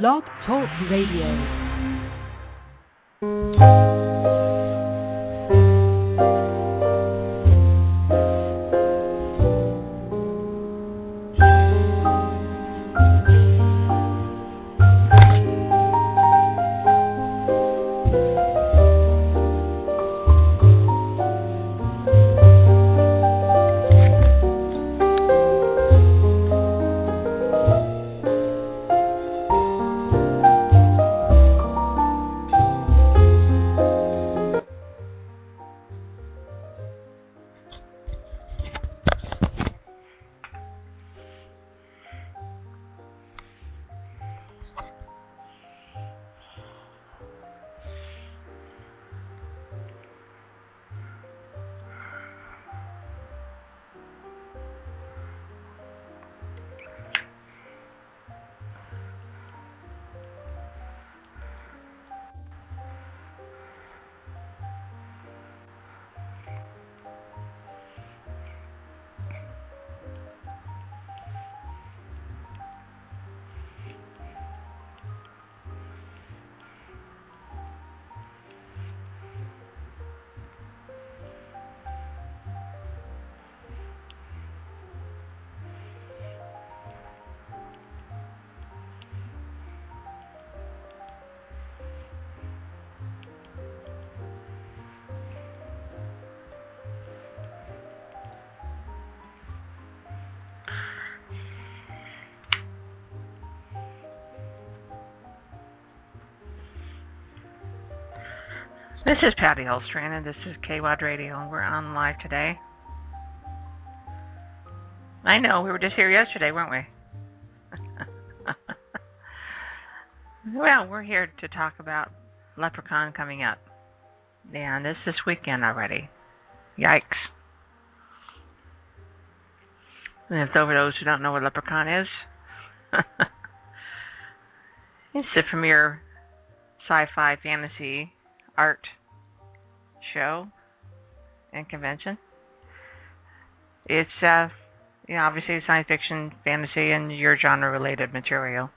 Blog Talk Radio. Is Patty Holstrand, and this is KWAD Radio, and we're on live today. I know, we were just here yesterday, weren't we? well, we're here to talk about LepreCon coming up. And this this weekend already. Yikes. And if those who don't know what LepreCon is, it's the premier sci-fi fantasy art show and convention. It's uh you know, obviously science fiction, fantasy and your genre related material.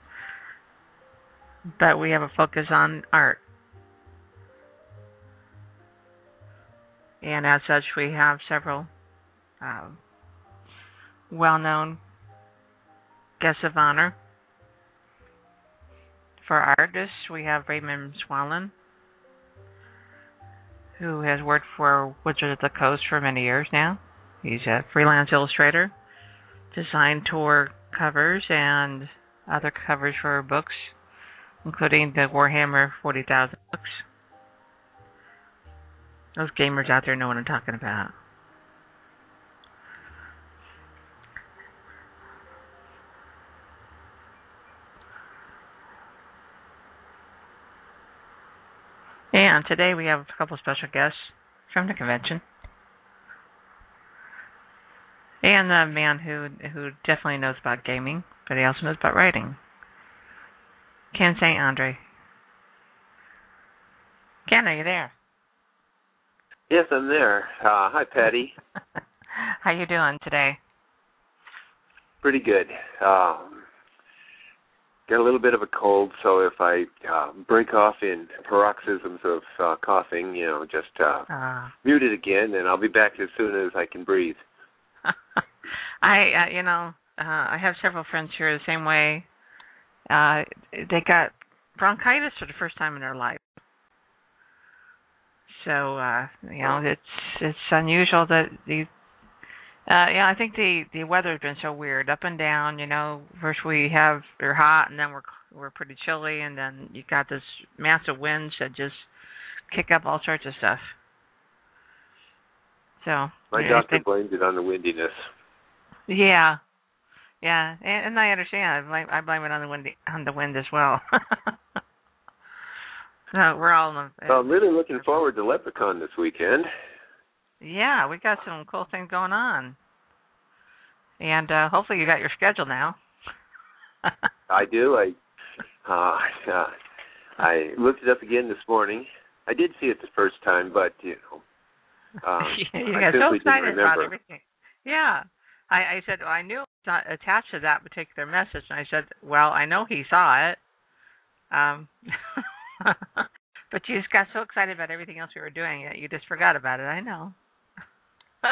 But we have a focus on art. And as such we have several uh, well known guests of honor. For artists, we have Raymond Swanland, who has worked for Wizards of the Coast for many years now. He's a freelance illustrator, designed Tor covers and other covers for books, including the Warhammer 40,000 books. Those gamers out there know what I'm talking about. And today we have a couple special guests from the convention. And a man who who definitely knows about gaming, but he also knows about writing. Ken St. Andre. Ken, are you there? Yes, I'm there. Uh, hi, Patty. How you doing today? Pretty good. Um, got a little bit of a cold, so if I uh, break off in paroxysms of uh, coughing, you know, just uh, Uh, mute it again, and I'll be back as soon as I can breathe. I, uh, you know, uh, I have several friends who are the same way. Uh, they got bronchitis for the first time in their life. So, uh, you know, it's it's unusual that the uh yeah, I think the the weather's been so weird, up and down, you know. First we have we're hot and then we're we're pretty chilly and then you got this massive winds that just kick up all sorts of stuff. So, My yeah, doctor think- blamed it on the windiness. yeah, yeah, and, and I understand. I blame, I blame it on the wind on the wind as well. so we're all in the. Well, I'm really looking forward to LepreCon this weekend. Yeah, we got some cool things going on, and uh hopefully you got your schedule now. I do. I uh, uh, I looked it up again this morning. I did see it the first time, but you know, um, you I so excited about everything. Yeah, I, I said well, I knew it was not attached to that particular message, and I said, well, I know he saw it, Um, but you just got so excited about everything else we were doing that you just forgot about it. I know.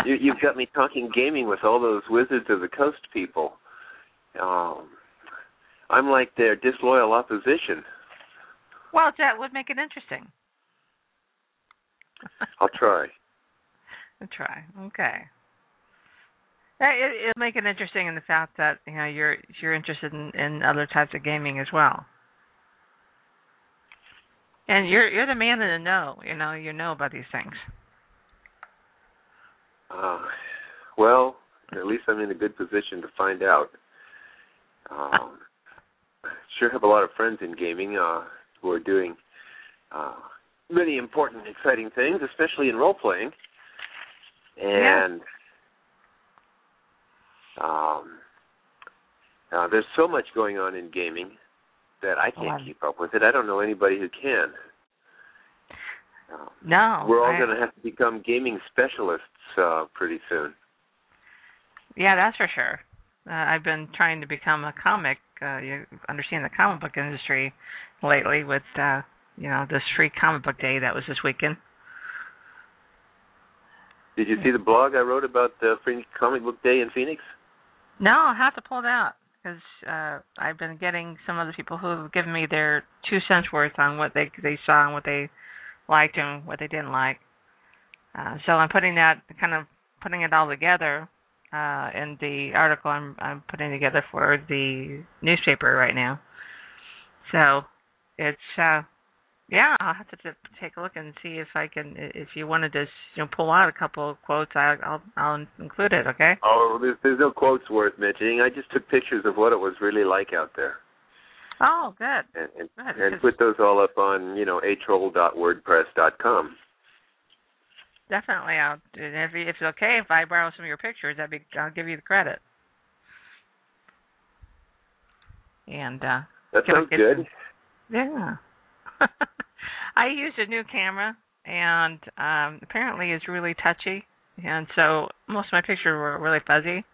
You, you've got me talking gaming with all those Wizards of the Coast people. Um, I'm like their disloyal opposition. Well, that would make it interesting. I'll try. I'll try. Okay. It, it'll make it interesting in the fact that you know you're you're interested in, in other types of gaming as well. And you're you're the man in the know. You know you know about these things. Uh, well, at least I'm in a good position to find out. Um, sure have a lot of friends in gaming uh, who are doing uh, many important, exciting things, especially in role playing. And yeah. um, uh, there's so much going on in gaming that I can't keep up with it. I don't know anybody who can. Uh, No. we're all I- going to have to become gaming specialists uh, pretty soon. Yeah, that's for sure. Uh, I've been trying to become a comic, uh, you understand the comic book industry lately with, uh, you know, this free comic book day that was this weekend. Did you see the blog I wrote about the Free Comic Book Day in Phoenix? No, I'll have to pull it out because uh, I've been getting some other people who have given me their two cents worth on what they they saw and what they liked and what they didn't like. Uh, so I'm putting that kind of putting it all together uh, in the article I'm I'm putting together for the newspaper right now. So it's uh, yeah, I'll have to take a look and see if I can. If you wanted to, you know, pull out a couple of quotes, I, I'll I'll include it. Okay. Oh, there's, there's no quotes worth mentioning. I just took pictures of what it was really like out there, Oh, good. and and, Good, and put those all up on you know atroll.wordpress.com. Definitely, I'll. and If if it's okay, if I borrow some of your pictures, that'd be. I'll give you the credit. And uh That sounds good. some- yeah, I used a new camera, and um apparently it's really touchy, and so most of my pictures were really fuzzy.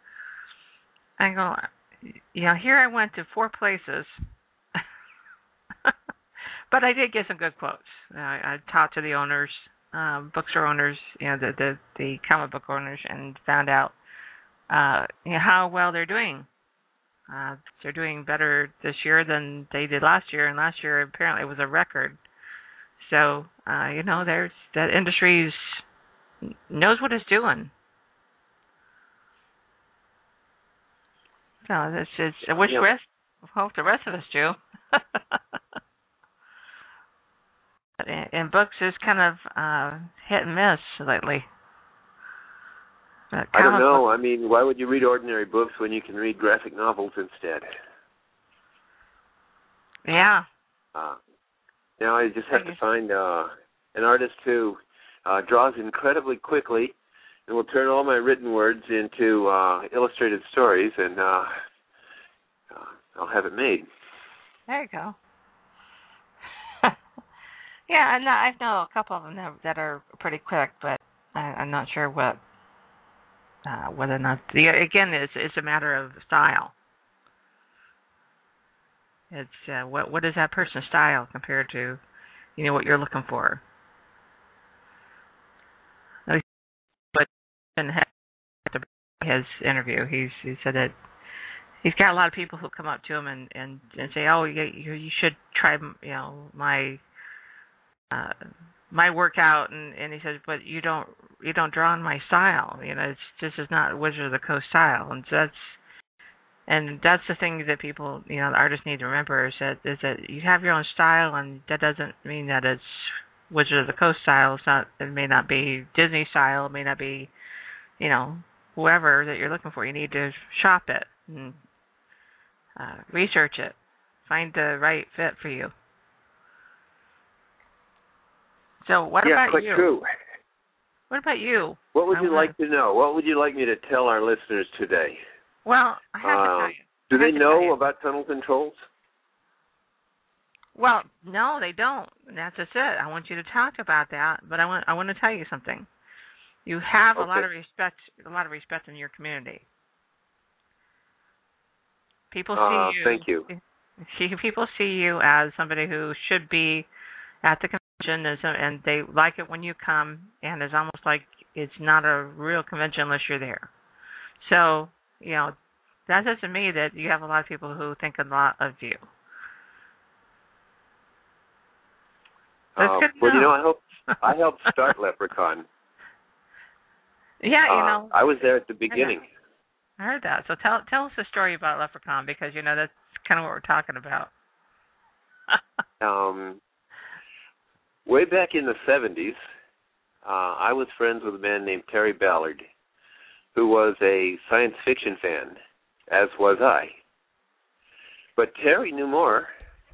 I go, you know, here I went to four places, but I did get some good quotes. I, I talked to the owners, um, bookstore owners, you know, the the the comic book owners, and found out, uh, you know, how well they're doing. Uh, they're doing better this year than they did last year, and last year apparently was a record. So, uh, you know, there's that industry's knows what it's doing. So this is I wish the rest hope the rest of us do. In, books is kind of uh hit and miss lately. I don't know. book- I mean, why would you read ordinary books when you can read graphic novels instead? yeah. Uh, now I just have to find uh, an artist who uh, draws incredibly quickly and will turn all my written words into uh, illustrated stories, and uh, uh, I'll have it made. There you go. Yeah, I know I know a couple of them that, that are pretty quick, but I, I'm not sure what uh, whether or not the again it's it's a matter of style. It's uh, what what is that person's style compared to you know what you're looking for. But in his interview, he's he said that he's got a lot of people who come up to him and and, and say, "Oh, you you should try you know my uh my workout," and and he says, "But you don't you don't draw in my style. You know, it's this is not Wizard of the Coast style." And so that's and that's the thing that people you know the artists need to remember is that is that you have your own style, and that doesn't mean that it's Wizard of the Coast style. It's not. It may not be Disney style. It may not be, you know, whoever that you're looking for. You need to shop it and uh, research it, find the right fit for you. So, what yeah, about you? What about you? What would I you wanna- like to know? What would you like me to tell our listeners today? Well, I have to Uh, tell you. Do they to know about Tunnels and Trolls? Well, no, they don't. That's just it. I want you to talk about that, but I want I want to tell you something. You have a lot of respect, a lot of respect in your community. People see Uh, you. thank you. see people see you as somebody who should be at the convention and, they like it when you come and it's almost like it's not a real convention unless you're there. So, you know, that says to me that you have a lot of people who think a lot of you. That's uh, well, you know, I hope I helped start LepreCon. Yeah, you Uh, know. I was there at the beginning. I heard that. So tell tell us a story about LepreCon because you know that's kind of what we're talking about. Um, way back in the '70s, uh, I was friends with a man named Terry Ballard, who was a science fiction fan, as was I. But Terry knew more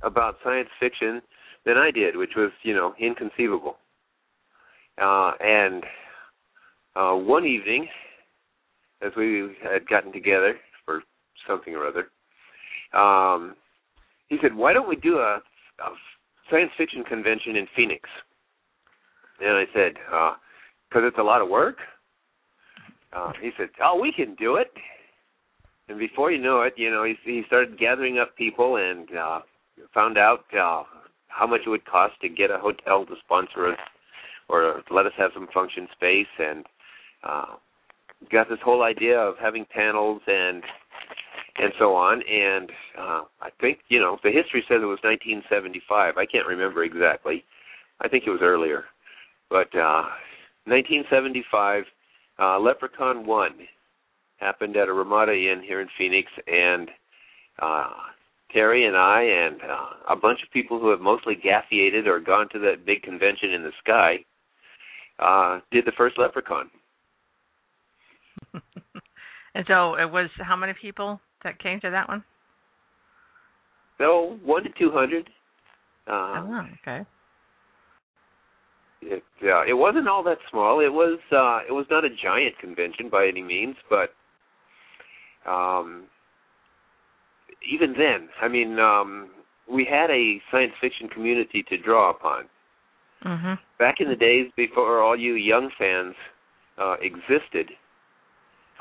about science fiction than I did, which was, you know, inconceivable. Uh, and uh, one evening, as we had gotten together for something or other, um, he said, "Why don't we do a, a science fiction convention in Phoenix?" And I said, "Because it's a lot of work." Uh, he said, "Oh, we can do it." And before you know it, you know, he he started gathering up people and uh, found out uh, how much it would cost to get a hotel to sponsor us or let us have some function space, and uh, got this whole idea of having panels and and so on. And uh, I think you know the history says it was 1975. I can't remember exactly. I think it was earlier, but uh, 1975, uh, LepreCon One happened at a Ramada Inn here in Phoenix, and uh, Terry and I and uh, a bunch of people who have mostly gafiated or gone to that big convention in the sky uh, did the first LepreCon. and so it was how many people that came to that one? So one to two hundred. Uh, oh, okay. It uh, it wasn't all that small. It was uh, it was not a giant convention by any means, but um, even then, I mean, um, we had a science fiction community to draw upon. hmm Back in the days before all you young fans uh, existed,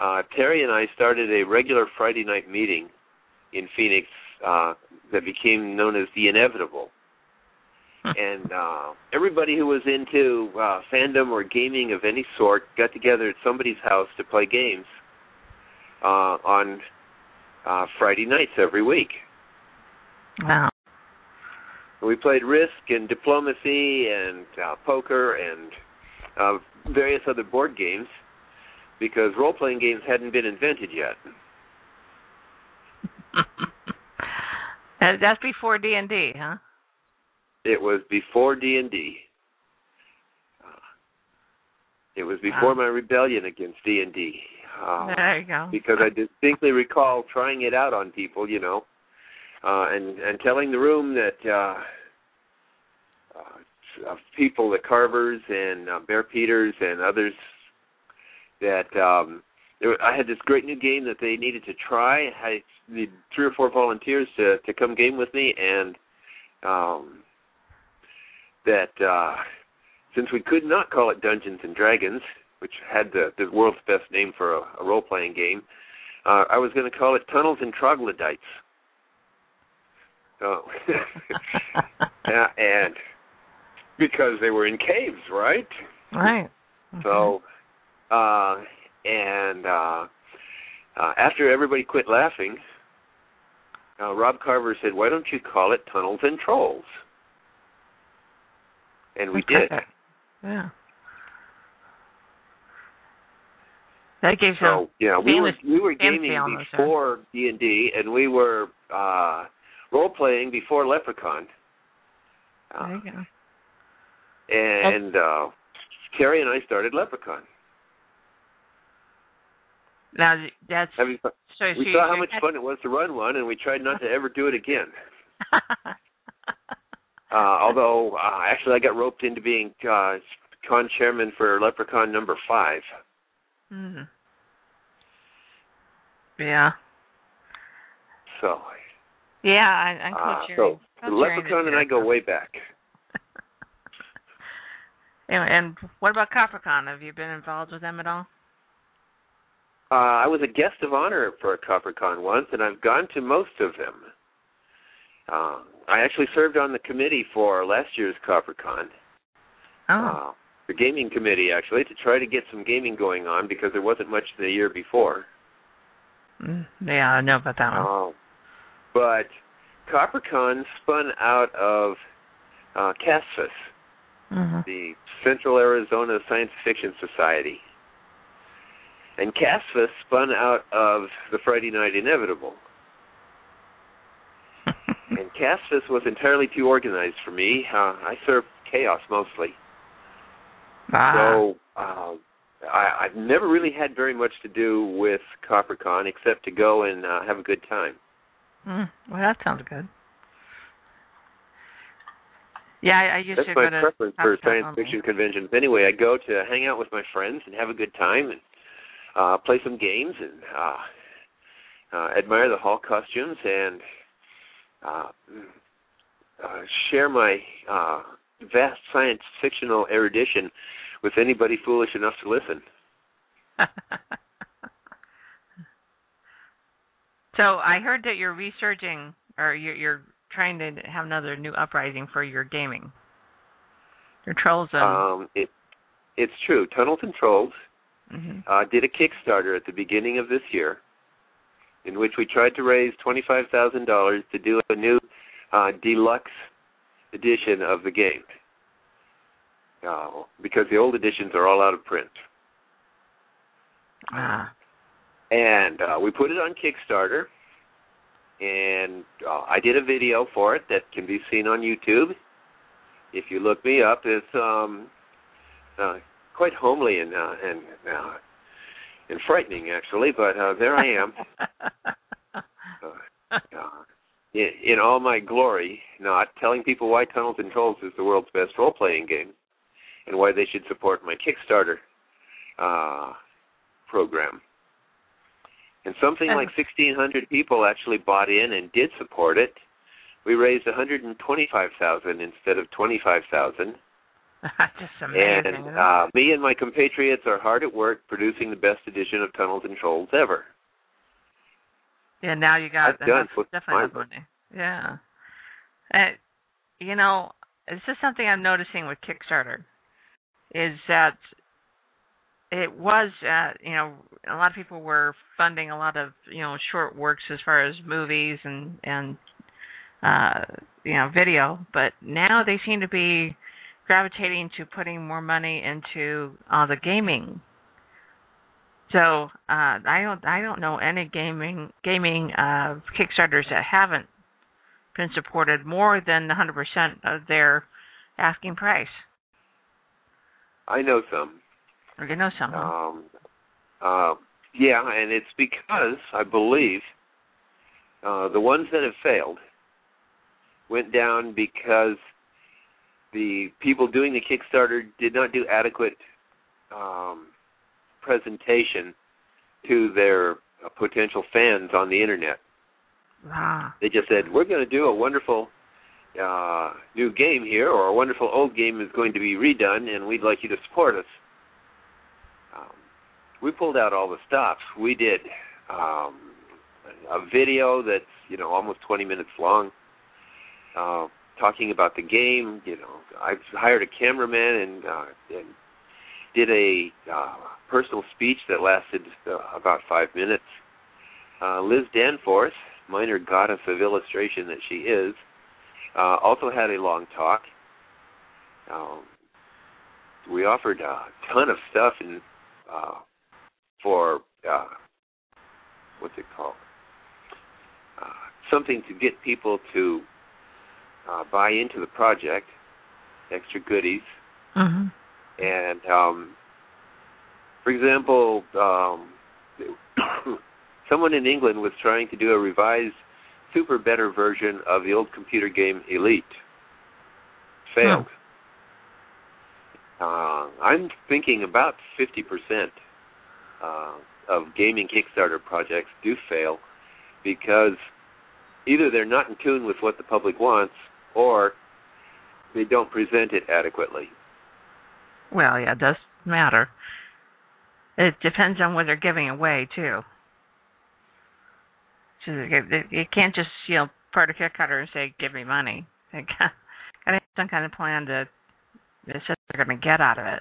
uh, Terry and I started a regular Friday night meeting in Phoenix uh, that became known as the Inevitable. and uh, everybody who was into uh, fandom or gaming of any sort got together at somebody's house to play games uh, on uh, Friday nights every week. Wow. We played Risk and Diplomacy and uh, poker and uh, various other board games because role-playing games hadn't been invented yet. That's before D and D, huh? It was before D and D. Uh, It was before Wow. my rebellion against D and D. Uh, There you go. because I distinctly recall trying it out on people, you know, uh, and and telling the room that uh, uh, people, the Carvers and uh, Bear Peters and others, that um, there, I had this great new game that they needed to try. I need three or four volunteers to to come game with me, and um, that uh, since we could not call it Dungeons and Dragons, which had the, the world's best name for a, a role playing game, uh, I was going to call it Tunnels and Troglodytes. So, yeah, and because they were in caves, right? right. So, uh, and uh, uh, after everybody quit laughing, uh, Rob Carver said, "Why don't you call it Tunnels and Trolls?" And we did. Yeah. That gives So yeah, we were we were gaming before D and D, and we were uh, role playing before LepreCon. Uh, there you go. and uh, Carrie and I started LepreCon. Now that's Having fun. so we saw how much fun it was to run one, and we tried not to ever do it again. Uh, although, uh, actually, I got roped into being uh, con chairman for LepreCon number five. hmm Yeah. So, Yeah, I, I'm uh, so co-chairing LepreCon and I go way back. and, and what about CopperCon? Have you been involved with them at all? Uh, I was a guest of honor for a CopperCon once, and I've gone to most of them. Uh, I actually served on the committee for last year's CopperCon. Oh. Uh, the gaming committee actually to try to get some gaming going on because there wasn't much the year before. Mm, yeah, I know about that one. Uh, but CopperCon spun out of uh, CASFS, hmm the Central Arizona Science Fiction Society. And CASFS spun out of the Friday Night Inevitable. And CASFS was entirely too organized for me. Uh, I serve chaos mostly. ah. So uh, I, I've never really had very much to do with CopperCon except to go and uh, have a good time. Mm, well, that sounds good. Yeah, I, I used That's to my go to preference for science fiction conventions. Anyway, I go to hang out with my friends and have a good time and uh, play some games and uh, uh, admire the hall costumes and uh, uh, share my uh, vast science fictional erudition with anybody foolish enough to listen. so I heard that you're researching, or you're, you're trying to have another new uprising for your gaming. Your trolls. Um, it, it's true. Tunnels and Trolls mhm. uh, did a Kickstarter at the beginning of this year, in which we tried to raise twenty-five thousand dollars to do a new uh, deluxe edition of the game, uh, because the old editions are all out of print. Ah. And uh, we put it on Kickstarter, and uh, I did a video for it that can be seen on YouTube. If you look me up, it's um, uh, quite homely and uh, and uh, and frightening actually, but uh, there I am. uh, in, in all my glory, not telling people why Tunnels and Trolls is the world's best role-playing game, and why they should support my Kickstarter uh, program. And something like 1,600 people actually bought in and did support it. We raised 125,000 instead of 25,000. Just amazing. And uh, me and my compatriots are hard at work producing the best edition of Tunnels and Trolls ever. yeah, now you got I've done that's definitely money. Yeah. And you know, this is something I'm noticing with Kickstarter is that it was uh you know a lot of people were funding a lot of you know short works as far as movies and and uh you know video but now they seem to be gravitating to putting more money into uh the gaming so uh i don't i don't know any gaming gaming uh kickstarters that haven't been supported more than 100% of their asking price I know some. you know some. Um, uh, yeah, and it's because I believe uh, the ones that have failed went down because the people doing the Kickstarter did not do adequate um, presentation to their uh, potential fans on the internet. ah They just said, "We're going to do a wonderful uh, new game here, or a wonderful old game is going to be redone, and we'd like you to support us." Um, we pulled out all the stops. We did um, a video that's you know almost 20 minutes long, uh, talking about the game. You know, I've hired a cameraman and, uh, and did a uh, personal speech that lasted uh, about five minutes. Uh, Liz Danforth, minor goddess of illustration that she is, uh, also had a long talk. Um, we offered a ton of stuff in uh, for uh, what's it called? Uh, something to get people to uh, buy into the project, extra goodies, mhm and um, for example, um, someone in England was trying to do a revised, super better version of the old computer game Elite. Failed. Uh, I'm thinking about 50% uh, of gaming Kickstarter projects do fail because either they're not in tune with what the public wants or they don't present it adequately. Well, yeah, it does matter. It depends on what they're giving away too. So it can't just you know part of Kickstarter and say, "Give me money." They got to have some kind of plan to. It's just they're going to get out of it.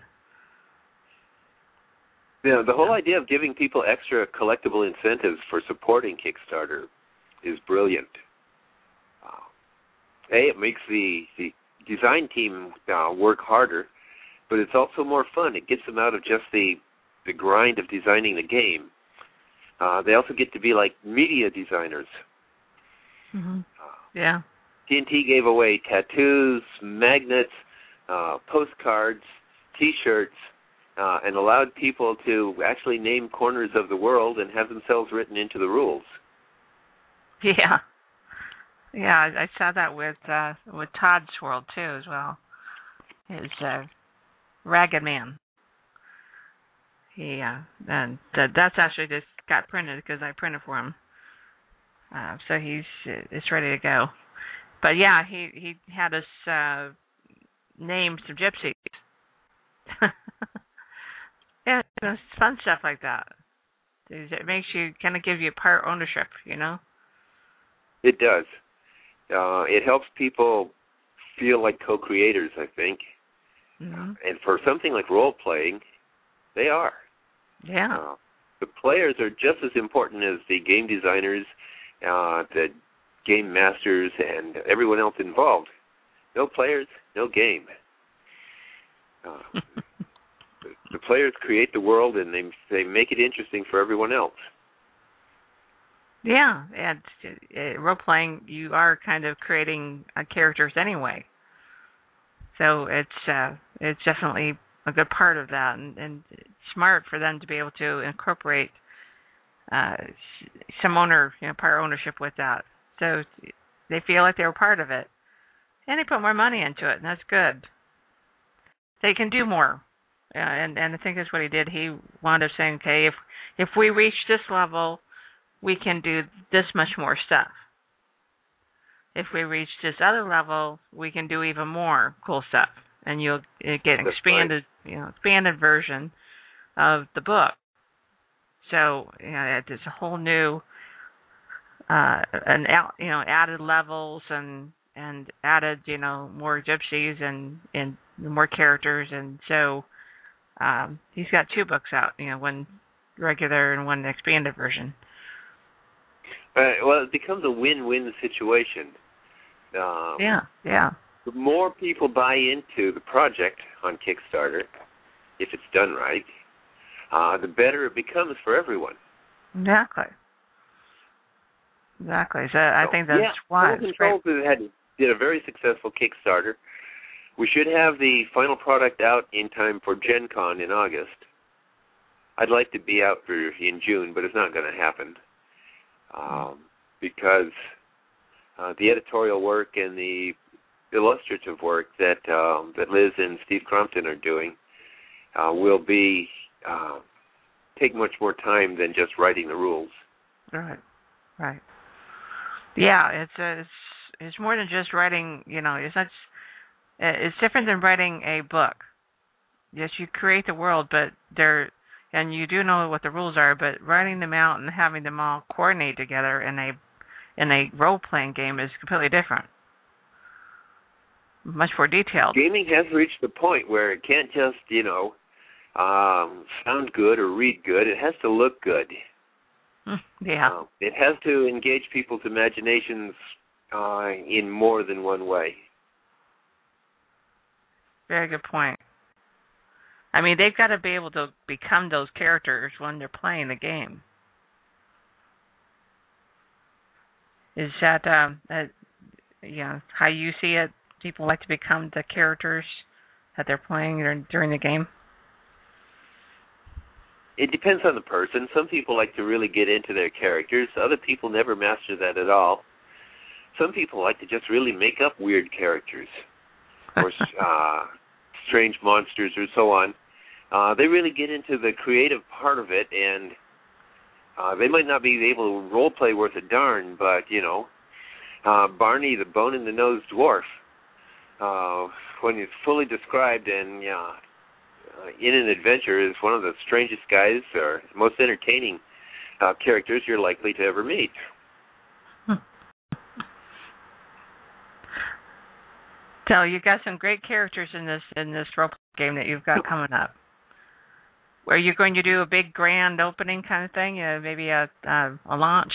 Yeah, the whole idea of giving people extra collectible incentives for supporting Kickstarter is brilliant. A, it makes the the design team uh, work harder, but it's also more fun. It gets them out of just the the grind of designing the game. Uh, they also get to be like media designers. Mm-hmm. Uh, yeah. TNT gave away tattoos, magnets, uh, postcards, T-shirts, uh, and allowed people to actually name corners of the world and have themselves written into the rules. Yeah, yeah, I, I saw that with uh, with Todd's World too as well. His uh, Ragged Man. He uh, and uh, that's actually just got printed because I printed for him. Uh, so he's it's ready to go. But yeah, he he had us uh, name some gypsies. yeah, it's fun stuff like that. It makes you kind of give you part ownership, you know. It does. Uh, it helps people feel like co-creators. I think, mm-hmm. and for something like role playing, they are. Yeah. Uh, the players are just as important as the game designers, uh, the game masters, and everyone else involved. No players, no game. Uh, the players create the world and they they make it interesting for everyone else. Yeah, and role playing, you are kind of creating uh, characters anyway. So it's uh, it's definitely a good part of that, and, and smart for them to be able to incorporate uh, some owner, you know, part ownership with that. So they feel like they were part of it, and they put more money into it, and that's good. They can do more, uh, and and I think that's what he did. He wound up saying, okay, if if we reach this level, we can do this much more stuff. If we reach this other level, we can do even more cool stuff, and you'll get an expanded, right. you know, expanded version of the book. So you know, it's a whole new, uh, an out, you know added levels and and added you know more gypsies and and more characters and so um he's got two books out you know one regular and one expanded version uh, well it becomes a win-win situation um, yeah yeah the more people buy into the project on kickstarter if it's done right uh, the better it becomes for everyone. Exactly. Exactly. So I think that's yeah, why. Control had did a very successful Kickstarter. We should have the final product out in time for Gen Con in August. I'd like to be out for in June, but it's not going to happen um, because uh, the editorial work and the illustrative work that um, that Liz and Steve Crompton are doing uh, will be uh, take much more time than just writing the rules. Right, right. Yeah, it's a, it's it's more than just writing. You know, it's not. It's different than writing a book. Yes, you create the world, but there, and you do know what the rules are. But writing them out and having them all coordinate together in a in a role playing game is completely different. Much more detailed. Gaming has reached the point where it can't just, you know, um, sound good or read good. It has to look good. Yeah. Um, it has to engage people's imaginations uh, in more than one way. Very good point. I mean, they've got to be able to become those characters when they're playing the game. Is that um, you know how you see it? People like to become the characters that they're playing during, during the game it depends on the person. Some people like to really get into their characters. Other people never master that at all. Some people like to just really make up weird characters or uh, strange monsters or so on. Uh, they really get into the creative part of it, and uh, they might not be able to role play worth a darn, but you know, uh, Barney the bone in the nose dwarf, uh, when he's fully described and yeah, uh, in an adventure is one of the strangest guys or most entertaining uh, characters you're likely to ever meet. So you've got some great characters in this in this role game that you've got coming up. Are you going to do a big grand opening kind of thing? Uh, maybe a uh, a launch?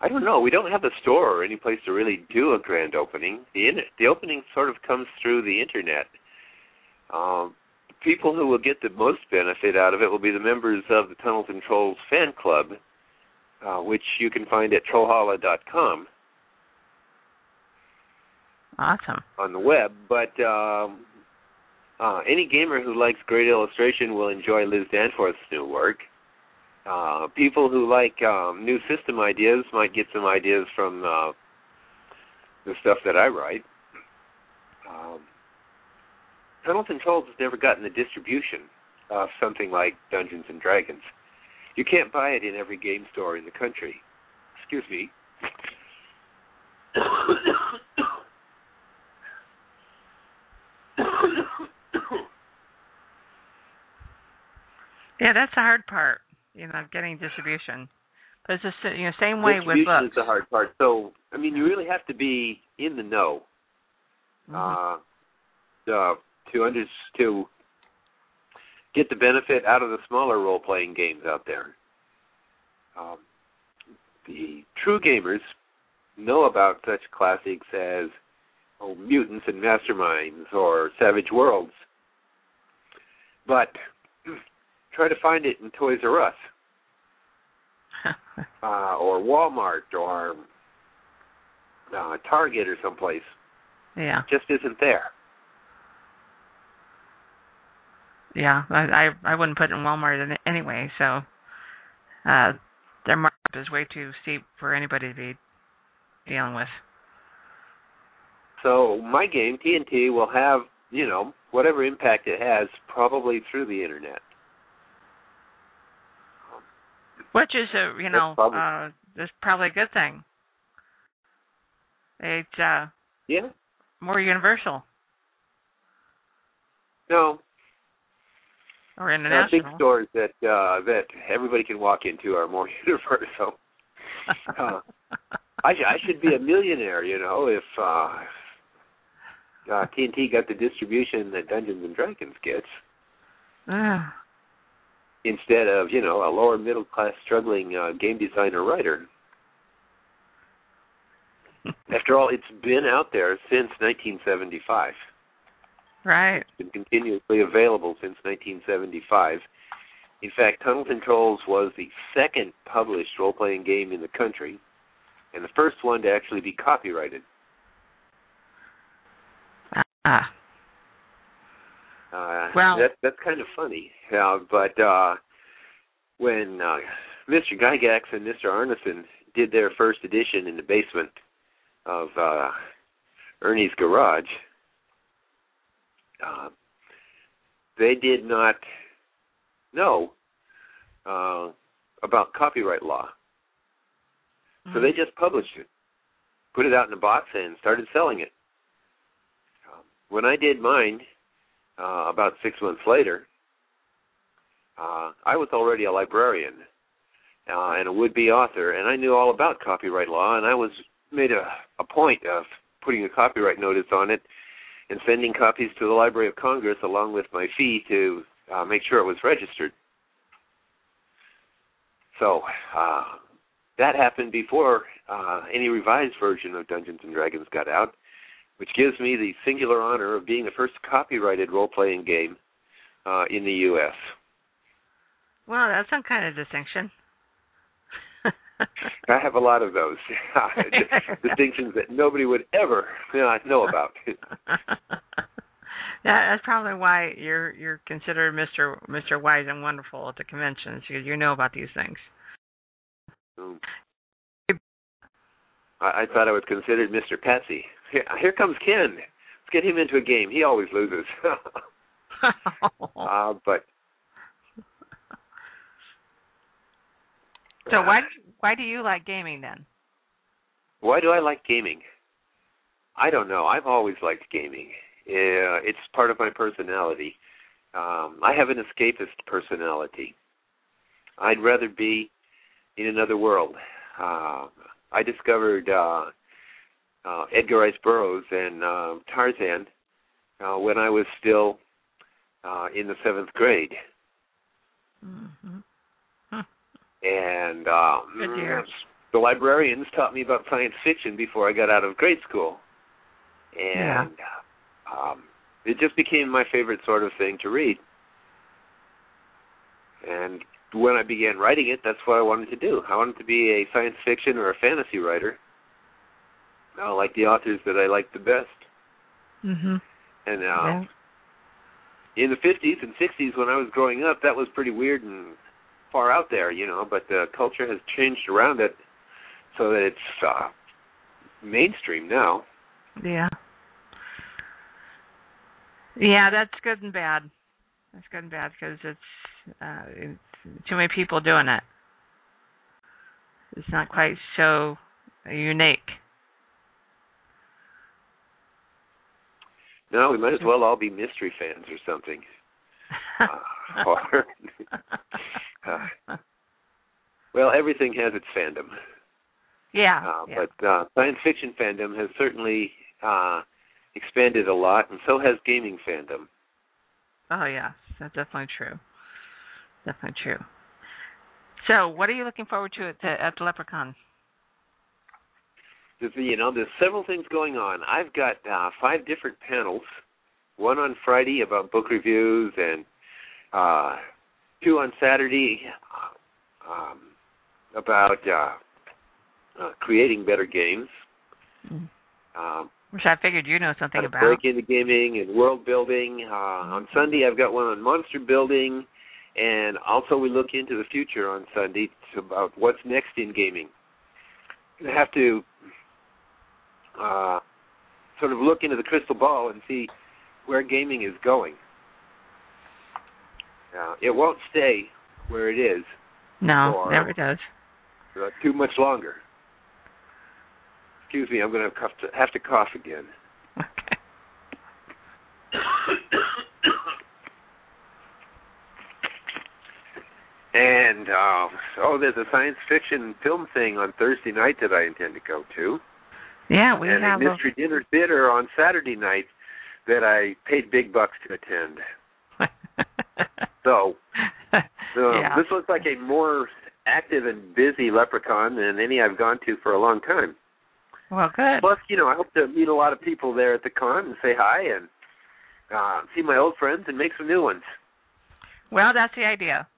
I don't know. We don't have a store or any place to really do a grand opening. The in- the opening sort of comes through the internet. Um, people who will get the most benefit out of it will be the members of the Tunnels and Trolls fan club, uh, which you can find at trollhalla.com. Awesome. On the web, but um, uh, any gamer who likes great illustration will enjoy Liz Danforth's new work. Uh, people who like um, new system ideas might get some ideas from uh, the stuff that I write. Um, and Trolls has never gotten the distribution of something like Dungeons and Dragons. You can't buy it in every game store in the country. Excuse me. Yeah, that's the hard part, you know, getting distribution. But it's just you know same way with books. is the hard part. So, I mean, you really have to be in the know Mhm. uh, uh, to under to get the benefit out of the smaller role playing games out there. Um, the true gamers know about such classics as oh, Mutants and Masterminds or Savage Worlds, but try to find it in Toys R Us uh, or Walmart or uh, Target or someplace. yeah, Just isn't there. yeah. I I, I wouldn't put it in Walmart in- anyway. So, uh, their markup is way too steep for anybody to be dealing with. So my game TNT will have you know whatever impact it has probably through the internet. Which is a you know probably- uh is probably a good thing. It's uh Yeah. more universal No, or uh, big international. stores that uh, that everybody can walk into are more universal. Uh, I, I should be a millionaire, you know, if uh, uh, TNT got the distribution that Dungeons and Dragons gets, Ugh. Instead of you know a lower middle class struggling uh, game designer writer. After all, it's been out there since 1975. right. It's been continuously available since 1975. In fact, Tunnels and Trolls was the second published role-playing game in the country, and the first one to actually be copyrighted. Ah. Uh, Well- that that's kind of funny. Uh, but uh, when uh, Mr. Gygax and Mr. Arneson did their first edition in the basement of uh, Ernie's garage, uh, they did not know uh, about copyright law, so they just published it, put it out in a box, and started selling it. Um, when I did mine uh, about six months later, uh, I was already a librarian uh, and a would-be author, and I knew all about copyright law, and I was made a, a point of putting a copyright notice on it and sending copies to the Library of Congress along with my fee to uh, make sure it was registered. So uh, that happened before uh, any revised version of Dungeons and Dragons got out, which gives me the singular honor of being the first copyrighted role-playing game uh, in the U.S. Well, that's some kind of distinction. I have a lot of those distinctions that nobody would ever know about. That's probably why you're you're considered Mr. Mr. Wise and Wonderful at the conventions because you know about these things. Um, I, I thought I was considered Mr. Patsy. Here, here comes Ken. Let's get him into a game. He always loses. uh, but so why why do you like gaming then? Why do I like gaming? I don't know. I've always liked gaming. Uh, it's part of my personality. Um, I have an escapist personality. I'd rather be in another world. Uh, I discovered uh, uh, Edgar Rice Burroughs and uh, Tarzan uh, when I was still uh, in the seventh grade. Mm-hmm. And uh, the librarians taught me about science fiction before I got out of grade school, and um, it just became my favorite sort of thing to read. And when I began writing it, that's what I wanted to do. I wanted to be a science fiction or a fantasy writer. I like the authors that I like the best. Mhm. And uh, Yeah. in the 50s and 60s, when I was growing up, that was pretty weird and far out there, you know. But the culture has changed around it so that it's uh, mainstream now. Yeah. Yeah, that's good and bad. That's good and bad because it's, uh, it's too many people doing it. It's not quite so unique. No, we might as well all be mystery fans or something. Uh, or, uh, well, everything has its fandom. yeah. Uh, yeah. But uh, science fiction fandom has certainly uh, expanded a lot, and so has gaming fandom. Oh yes, that's definitely true. Definitely true. So, what are you looking forward to at the, at the LepreCon? There's, you know, there's several things going on. I've got uh, five different panels. One on Friday about book reviews, and uh, two on Saturday uh, um, about uh, uh, creating better games. Mm. Um, Which I figured you know something about. break into gaming and world building. Uh, on Sunday, I've got one on monster building, and also we look into the future on Sunday about what's next in gaming. I have to uh, sort of look into the crystal ball and see where gaming is going. Uh, it won't stay where it is No, or- never does. uh, too much longer. Excuse me, I'm going to have to, have to cough again. Okay. And uh, oh, there's a science fiction film thing on Thursday night that I intend to go to, Yeah, we and have a mystery dinner theater on Saturday night that I paid big bucks to attend. So uh, yeah. this looks like a more active and busy LepreCon than any I've gone to for a long time. well, good. Plus, you know, I hope to meet a lot of people there at the con and say hi and uh, see my old friends and make some new ones. Well, that's the idea.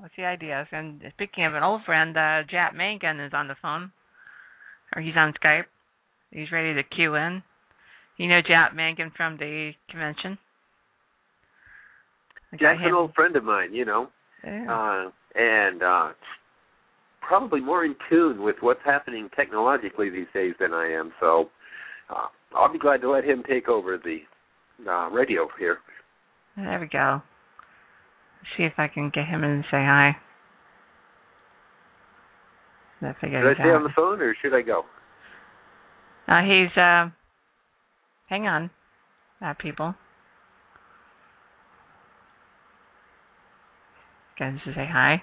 That's the idea. And speaking of an old friend, uh, Jack Mangan is on the phone, or he's on Skype. He's ready to cue in. You know Jack Mangan from the convention. Jack's an old friend of mine, you know. Yeah. uh, and uh, probably more in tune with what's happening technologically these days than I am. So uh, I'll be glad to let him take over the uh, radio here. There we go. See if I can get him in and say hi. Should I stay on the phone or should I go? Uh, he's uh, hang on, uh, people. Guys, to say hi.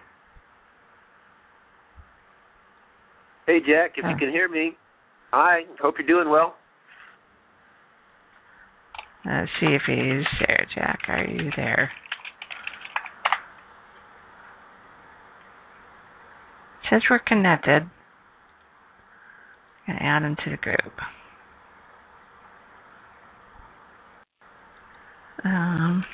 Hey, Jack, if you can hear me, hi. Hope you're doing well. Let's see if he's there. Jack, are you there? Says we're connected. Gonna add them to the group. Um.